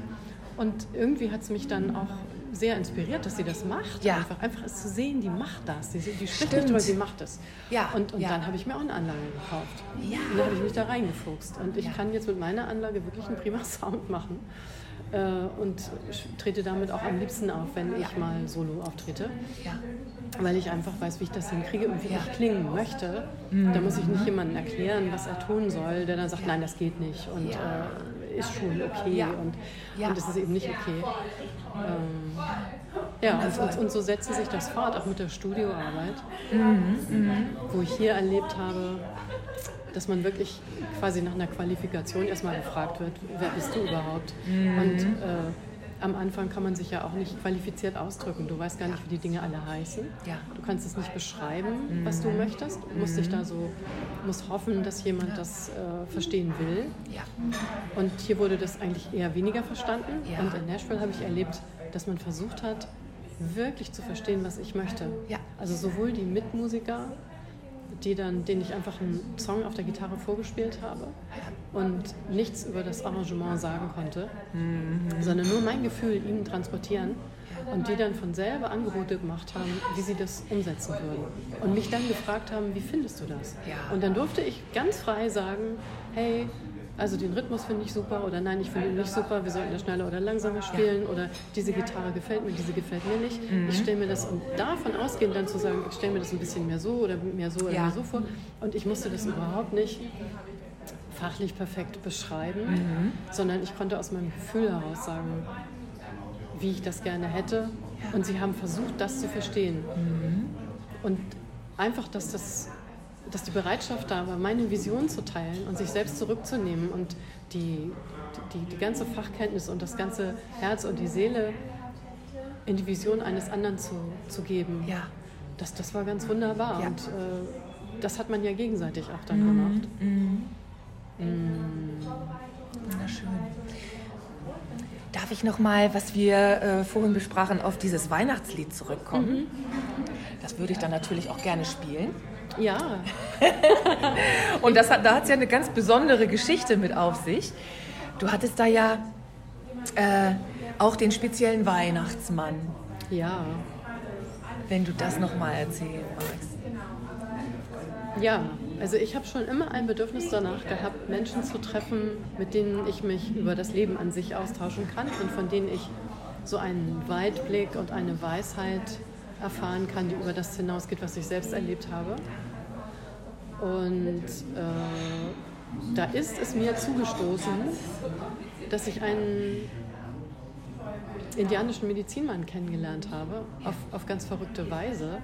Und irgendwie hat es mich dann auch sehr inspiriert, dass sie das macht. Ja. Einfach, einfach es zu sehen, die macht das. Die, die spricht nicht drüber, sie macht es. Ja, Und, und ja. dann habe ich mir auch eine Anlage gekauft. Ja. Und dann habe ich mich da reingefuchst. Und ich Ja. kann jetzt mit meiner Anlage wirklich einen prima Sound machen. Äh, und trete damit auch am liebsten auf, wenn ich mal solo auftrete Ja. Weil ich einfach weiß, wie ich das hinkriege und wie ich klingen möchte. Da muss ich nicht jemandem erklären, was er tun soll, der dann sagt, nein, das geht nicht und äh, ist schon okay und, und es ist eben nicht okay. Ähm, ja, und, und, so setzte sich das fort, auch mit der Studioarbeit, wo ich hier erlebt habe, dass man wirklich quasi nach einer Qualifikation erstmal gefragt wird, wer bist du überhaupt? Und äh, am Anfang kann man sich ja auch nicht qualifiziert ausdrücken. Du weißt gar nicht, wie die Dinge alle heißen. Ja. Du kannst es nicht beschreiben, was du möchtest. Du musst dich da so, musst hoffen, dass jemand das äh, verstehen will. Ja. Und hier wurde das eigentlich eher weniger verstanden. Ja. Und in Nashville habe ich erlebt, dass man versucht hat, wirklich zu verstehen, was ich möchte. Ja. Also sowohl die Mitmusiker, die dann, denen ich einfach einen Song auf der Gitarre vorgespielt habe und nichts über das Arrangement sagen konnte, sondern nur mein Gefühl ihnen transportieren und die dann von selber Angebote gemacht haben, wie sie das umsetzen würden. Und mich dann gefragt haben, wie findest du das? Ja. Und dann durfte ich ganz frei sagen, hey, also den Rhythmus finde ich super oder nein, ich finde ihn nicht super, wir sollten das schneller oder langsamer spielen oder diese Gitarre gefällt mir, diese gefällt mir nicht. Mhm. Ich stelle mir das und davon ausgehend dann zu sagen, ich stelle mir das ein bisschen mehr so oder mehr so oder Ja. mehr so vor und ich musste das überhaupt nicht fachlich perfekt beschreiben, Mhm. sondern ich konnte aus meinem Gefühl heraus sagen, wie ich das gerne hätte und sie haben versucht, das zu verstehen. Mhm. Und einfach, dass, das, dass die Bereitschaft da war, meine Vision zu teilen und sich selbst zurückzunehmen und die, die, die ganze Fachkenntnis und das ganze Herz und die Seele in die Vision eines anderen zu, zu geben. Ja. Das, das war ganz wunderbar Ja. und äh, das hat man ja gegenseitig auch dann gemacht. Wunderschön. Darf ich noch mal, was wir äh, vorhin besprachen, auf dieses Weihnachtslied zurückkommen? Das würde ich dann natürlich auch gerne spielen. Ja, Und das hat, da hat es ja eine ganz besondere Geschichte mit auf sich. Du hattest da ja äh, auch den speziellen Weihnachtsmann, ja, wenn du das noch mal erzählen magst. ja. Also ich habe schon immer ein Bedürfnis danach gehabt, Menschen zu treffen, mit denen ich mich über das Leben an sich austauschen kann und von denen ich so einen Weitblick und eine Weisheit erfahren kann, die über das hinausgeht, was ich selbst erlebt habe. Und äh, da ist es mir zugestoßen, dass ich einen indianischen Medizinmann kennengelernt habe, auf, auf ganz verrückte Weise.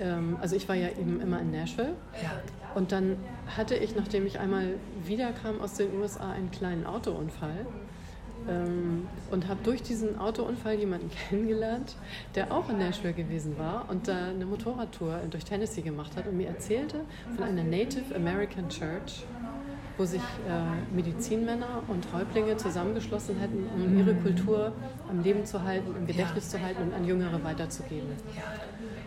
Ähm, also ich war ja eben immer in Nashville. Ja. Und dann hatte ich, nachdem ich einmal wiederkam aus den USA, einen kleinen Autounfall ähm, und habe durch diesen Autounfall jemanden kennengelernt, der auch in Nashville gewesen war und da eine Motorradtour durch Tennessee gemacht hat und mir erzählte von einer Native American Church, wo sich äh, Medizinmänner und Häuptlinge zusammengeschlossen hätten, um ihre Kultur am Leben zu halten, im Gedächtnis zu halten und an Jüngere weiterzugeben.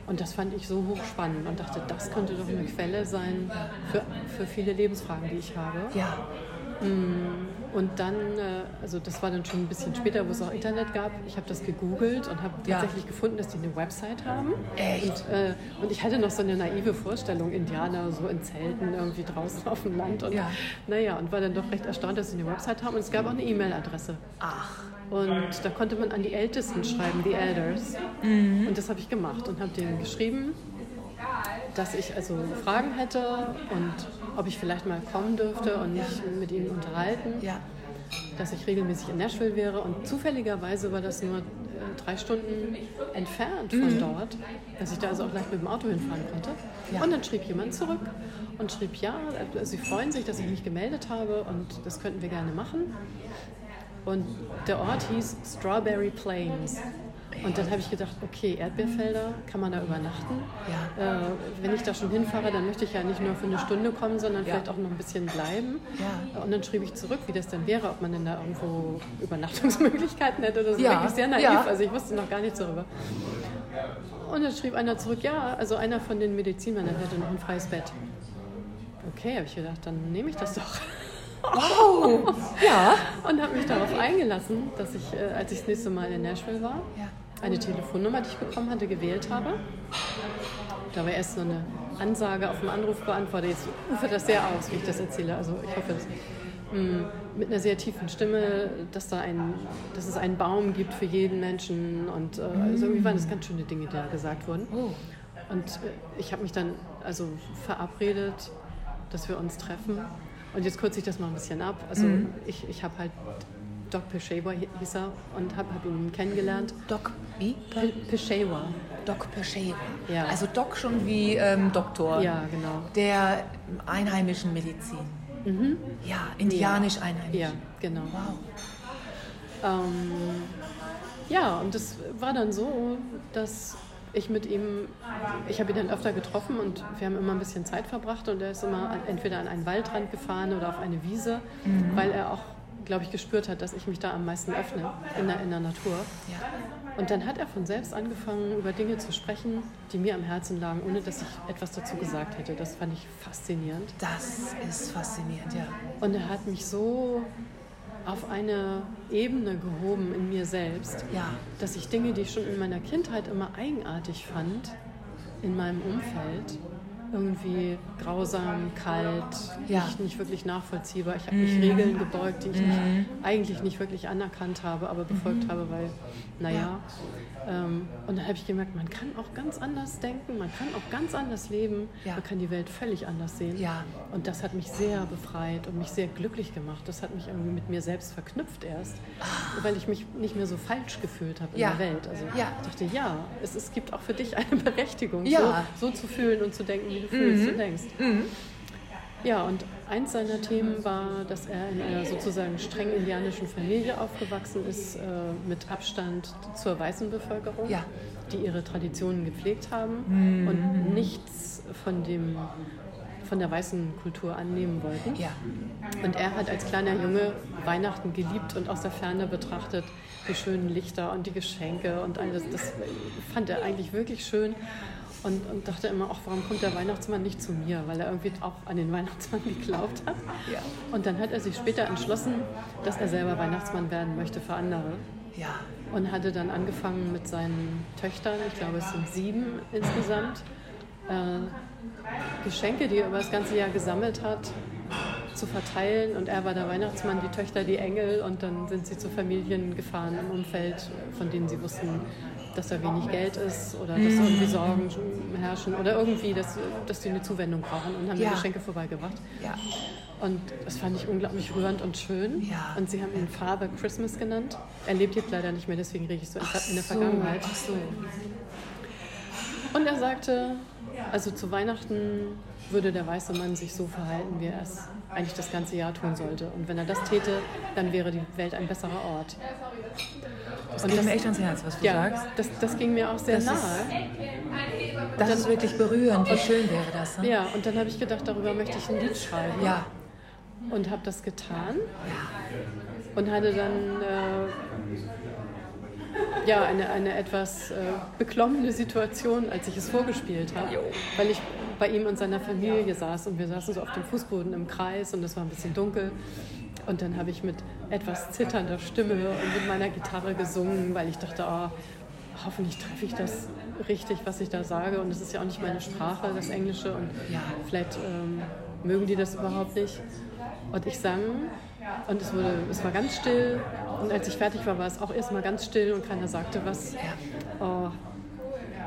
Und das fand ich so hochspannend und dachte, das könnte doch eine Quelle sein für, für viele Lebensfragen, die ich habe. Ja. Und dann, äh, also das war dann schon ein bisschen später, wo es auch Internet gab. Ich habe das gegoogelt und habe Ja. tatsächlich gefunden, dass die eine Website haben. Echt? Und, äh, und ich hatte noch so eine naive Vorstellung, Indianer so in Zelten irgendwie draußen auf dem Land. Und, Ja. Naja, und war dann doch recht erstaunt, dass sie eine Website haben. Und es gab auch eine E-Mail-Adresse. Ach. Und da konnte man an die Ältesten schreiben, die Elders. Und das habe ich gemacht und habe denen geschrieben, dass ich also Fragen hätte und ob ich vielleicht mal kommen dürfte und mich mit ihnen unterhalten. Ja. Dass ich regelmäßig in Nashville wäre. Und zufälligerweise war das nur äh, drei Stunden entfernt von dort, dass ich da also auch gleich mit dem Auto hinfahren konnte. Ja. Und dann schrieb jemand zurück und schrieb, ja, äh, sie freuen sich, dass ich mich gemeldet habe und das könnten wir gerne machen. Und der Ort hieß Strawberry Plains. Und dann habe ich gedacht, okay, Erdbeerfelder, kann man da übernachten? Ja. Äh, wenn ich da schon hinfahre, dann möchte ich ja nicht nur für eine Stunde kommen, sondern Ja. vielleicht auch noch ein bisschen bleiben. Ja. Und dann schrieb ich zurück, wie das denn wäre, ob man denn da irgendwo Übernachtungsmöglichkeiten hätte oder so. Ja. Wirklich sehr naiv, also ich wusste noch gar nichts darüber. Und dann schrieb einer zurück, ja, also einer von den Medizinmännern hätte noch ein freies Bett. Okay, habe ich gedacht, dann nehme ich das doch. Wow! Ja. Und habe mich darauf eingelassen, dass ich, äh, als ich das nächste Mal in Nashville war, Ja. Eine Telefonnummer, die ich bekommen hatte, gewählt habe. Da war erst so eine Ansage auf dem Anrufbeantworter. Jetzt ufert das sehr aus, wie ich das erzähle. Also ich hoffe, dass, mh, mit einer sehr tiefen Stimme, dass, da ein, dass es einen Baum gibt für jeden Menschen. Und äh, also irgendwie waren das ganz schöne Dinge, die da gesagt wurden. Oh. Und äh, ich habe mich dann also verabredet, dass wir uns treffen. Und jetzt kürze ich das mal ein bisschen ab. Also ich, ich habe halt Doc Peshawar hieß er und habe hab ihn kennengelernt. Doc, wie? Pe- Peshawar. Doc Peshawar. Ja. Also Doc schon wie ähm, Doktor. Ja, genau. Der einheimischen Medizin. Ja, indianisch einheimisch. Ja, genau. Wow. Ähm, ja, und das war dann so, dass ich mit ihm, ich habe ihn dann öfter getroffen und wir haben immer ein bisschen Zeit verbracht und er ist immer entweder an einen Waldrand gefahren oder auf eine Wiese, weil er auch, glaube ich, gespürt hat, dass ich mich da am meisten öffne in der, in der Natur. Ja. Und dann hat er von selbst angefangen, über Dinge zu sprechen, die mir am Herzen lagen, ohne dass ich etwas dazu gesagt hätte. Das fand ich faszinierend. Das ist faszinierend, ja. Und er hat mich so auf eine Ebene gehoben in mir selbst, Ja. dass ich Dinge, die ich schon in meiner Kindheit immer eigenartig fand, in meinem Umfeld, irgendwie grausam, kalt, Ja. nicht, nicht wirklich nachvollziehbar. Ich habe mich Regeln gebeugt, die ich nicht, eigentlich nicht wirklich anerkannt habe, aber befolgt habe, weil, naja. Ähm, und dann habe ich gemerkt, man kann auch ganz anders denken, man kann auch ganz anders leben, Ja. man kann die Welt völlig anders sehen. Ja. Und das hat mich sehr befreit und mich sehr glücklich gemacht. Das hat mich irgendwie mit mir selbst verknüpft erst, weil ich mich nicht mehr so falsch gefühlt habe in Ja. der Welt. Also ich dachte, ja, es, es gibt auch für dich eine Berechtigung, so, so zu fühlen und zu denken, wie du fühlst und denkst. Ja, und eins seiner Themen war, dass er in einer sozusagen streng indianischen Familie aufgewachsen ist, äh, mit Abstand zur weißen Bevölkerung, Ja. die ihre Traditionen gepflegt haben und nichts von, dem, von der weißen Kultur annehmen wollten. Ja. Und er hat als kleiner Junge Weihnachten geliebt und aus der Ferne betrachtet die schönen Lichter und die Geschenke und alles. Das fand er eigentlich wirklich schön. Und, und dachte immer, ach, warum kommt der Weihnachtsmann nicht zu mir? Weil er irgendwie auch an den Weihnachtsmann geglaubt hat. Ja. Und dann hat er sich später entschlossen, dass er selber Weihnachtsmann werden möchte für andere. Ja. Und hatte dann angefangen mit seinen Töchtern, ich glaube es sind sieben insgesamt, äh, Geschenke, die er über das ganze Jahr gesammelt hat, zu verteilen. Und er war der Weihnachtsmann, die Töchter die Engel. Und dann sind sie zu Familien gefahren im Umfeld, von denen sie wussten, dass da wenig Geld ist oder dass irgendwie Sorgen herrschen oder irgendwie, dass, dass die eine Zuwendung brauchen und haben Ja. mir Geschenke vorbeigebracht. Ja. Und das fand ich unglaublich rührend und schön. Ja. Und sie haben ihn Father Christmas genannt. Er lebt jetzt leider nicht mehr, deswegen rede ich so in, in der So, Vergangenheit. Ach so. Und er sagte, also zu Weihnachten würde der weiße Mann sich so verhalten, wie er es eigentlich das ganze Jahr tun sollte. Und wenn er das täte, dann wäre die Welt ein besserer Ort. Das Und geht das- mir echt ans Herz, was du Ja, sagst. das, das ging mir auch sehr Das ist- nahe. Das ist wirklich berührend. Wie schön wäre das. Ne? Ja, und dann habe ich gedacht, darüber möchte ich ein Lied schreiben. Ja. Und habe das getan. Und hatte dann äh, ja, eine, eine etwas äh, beklommene Situation, als ich es vorgespielt habe. Weil ich bei ihm und seiner Familie saß und wir saßen so auf dem Fußboden im Kreis und es war ein bisschen dunkel. Und dann habe ich mit etwas zitternder Stimme und mit meiner Gitarre gesungen, weil ich dachte, oh, hoffentlich treffe ich das richtig, was ich da sage. Und es ist ja auch nicht meine Sprache, das Englische. Und vielleicht ähm, mögen die das überhaupt nicht. Und ich sang und es, wurde, es war ganz still. Und als ich fertig war, war es auch erstmal ganz still und keiner sagte was. Oh.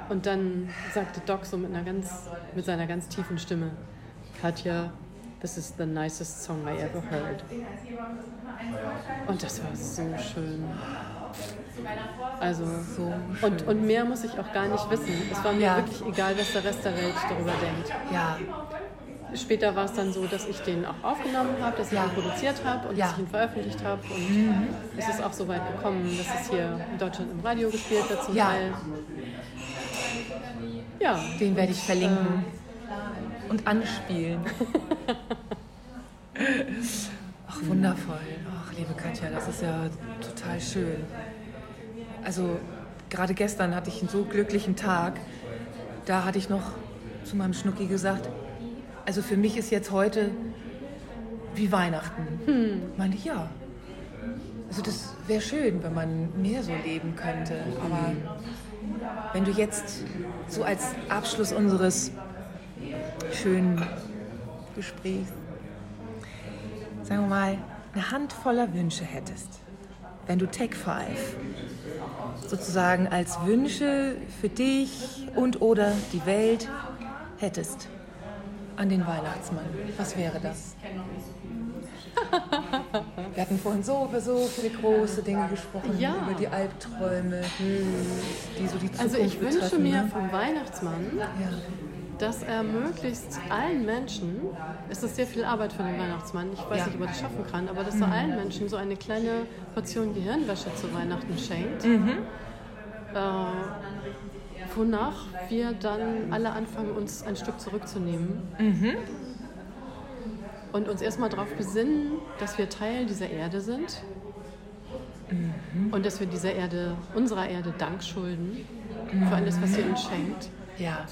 Und dann sagte Doc so mit, einer ganz, mit seiner ganz tiefen Stimme, Katja, this is the nicest song I ever heard. Und das war so schön. Also, So und, und mehr muss ich auch gar nicht wissen. Es war mir Ja. wirklich egal, was der Rest der Welt darüber denkt. Ja. Später war es dann so, dass ich den auch aufgenommen habe, dass ich Ja. ihn produziert habe und Ja. dass ich ihn veröffentlicht habe. Und es ist auch so weit gekommen, dass es hier in Deutschland im Radio gespielt wird zum. Teil. Ja, Den werde ich verlinken und anspielen. Ach, wundervoll. Ach, liebe Katja, das ist ja total schön. Also gerade gestern hatte ich einen so glücklichen Tag. Da hatte ich noch zu meinem Schnucki gesagt, also für mich ist jetzt heute wie Weihnachten. Hm. Meinte ich, ja. Also das wäre schön, wenn man mehr so leben könnte. Aber wenn du jetzt so als Abschluss unseres schönen Gesprächs, sagen wir mal, eine Hand voller Wünsche hättest, wenn du Tech 5 sozusagen als Wünsche für dich und oder die Welt hättest an den Weihnachtsmann, was wäre das? Wir hatten vorhin so über so viele große Dinge gesprochen, ja. über die Albträume, die so die Zukunft Also ich wünsche betreffen, mir ne? vom Weihnachtsmann, ja. dass er möglichst allen Menschen, es ist sehr viel Arbeit für den Weihnachtsmann, ich weiß Ja. nicht, ob er das schaffen kann, aber dass er allen Menschen so eine kleine Portion Gehirnwäsche zu Weihnachten schenkt. Äh, wonach wir dann alle anfangen, uns ein Stück zurückzunehmen. Und uns erstmal darauf besinnen, dass wir Teil dieser Erde sind. Und dass wir dieser Erde, unserer Erde Dank schulden für alles, was sie uns schenkt. ja.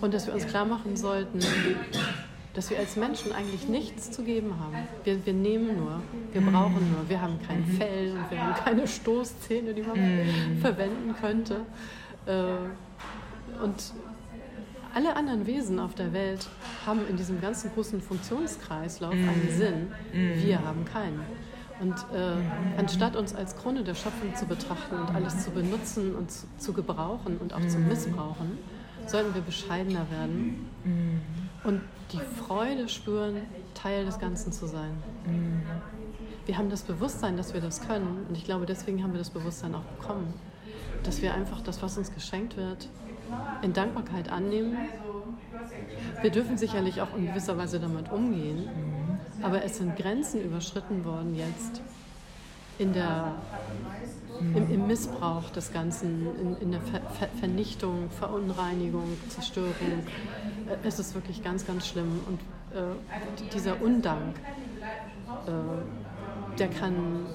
Und dass wir uns klar machen sollten, dass wir als Menschen eigentlich nichts zu geben haben. Wir, wir nehmen nur, wir brauchen nur. Wir haben kein Fell und wir haben keine Stoßzähne, die man verwenden könnte. Äh, Und alle anderen Wesen auf der Welt haben in diesem ganzen großen Funktionskreislauf einen Sinn. Wir haben keinen. Und äh, anstatt uns als Krone der Schöpfung zu betrachten und alles zu benutzen und zu, zu gebrauchen und auch zu missbrauchen, sollten wir bescheidener werden. Und die Freude spüren, Teil des Ganzen zu sein. Wir haben das Bewusstsein, dass wir das können. Und ich glaube, deswegen haben wir das Bewusstsein auch bekommen, dass wir einfach das, was uns geschenkt wird, in Dankbarkeit annehmen. Wir dürfen sicherlich auch in gewisser Weise damit umgehen, aber es sind Grenzen überschritten worden jetzt in der, im, im Missbrauch des Ganzen, in, in der Ver Ver Vernichtung, Verunreinigung, Zerstörung. Äh, Es ist wirklich ganz, ganz schlimm. Und äh, dieser Undank, äh, der kann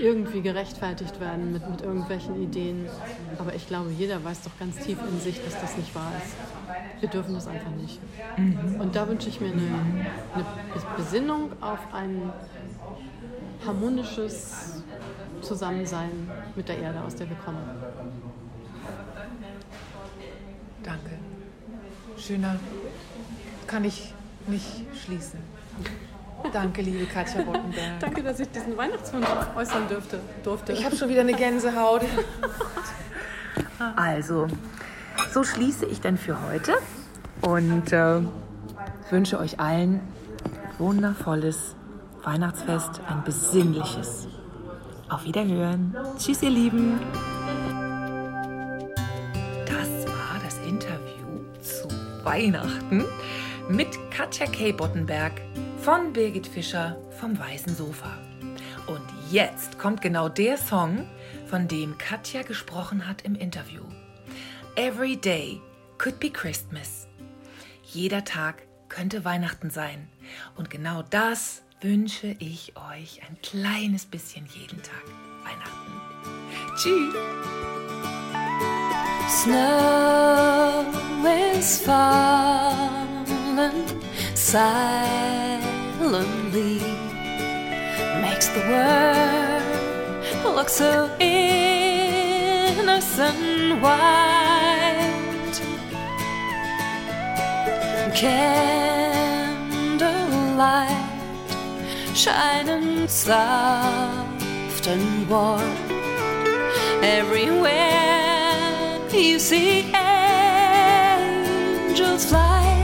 irgendwie gerechtfertigt werden mit, mit irgendwelchen Ideen. Aber ich glaube, jeder weiß doch ganz tief in sich, dass das nicht wahr ist. Wir dürfen das einfach nicht. Und da wünsche ich mir eine, eine Besinnung auf ein harmonisches Zusammensein mit der Erde, aus der wir kommen. Danke. Schöner kann ich nicht schließen. Danke, liebe Katja Rottenberg. Danke, dass ich diesen Weihnachtswunsch äußern dürfte, durfte. Ich habe schon wieder eine Gänsehaut. Also, so schließe ich dann für heute und äh, wünsche euch allen wundervolles Weihnachtsfest, ein besinnliches. Auf Wiederhören. Tschüss, ihr Lieben. Das war das Interview zu Weihnachten mit Katja K. Bottenberg von Birgit Fischer vom Weißen Sofa. Und jetzt kommt genau der Song, von dem Katja gesprochen hat im Interview. Every day could be Christmas. Jeder Tag könnte Weihnachten sein. Und genau das wünsche ich euch ein kleines bisschen jeden Tag Weihnachten. Tschüss! Snow is falling silently, makes the world look so innocent white. Candlelight shining soft and warm everywhere you see angels fly.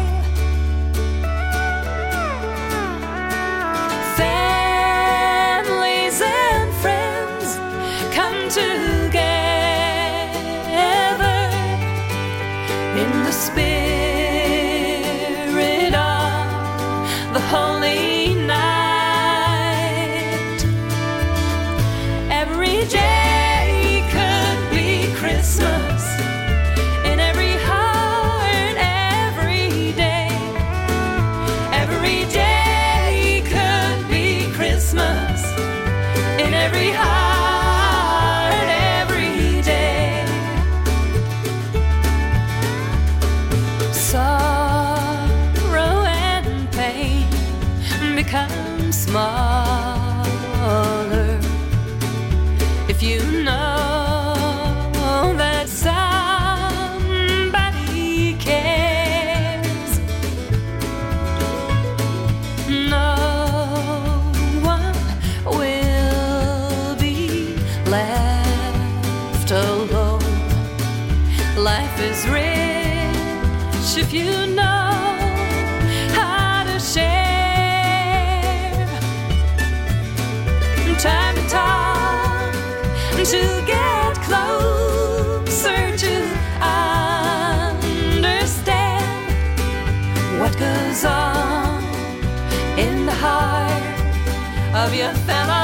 On in the heart of your family.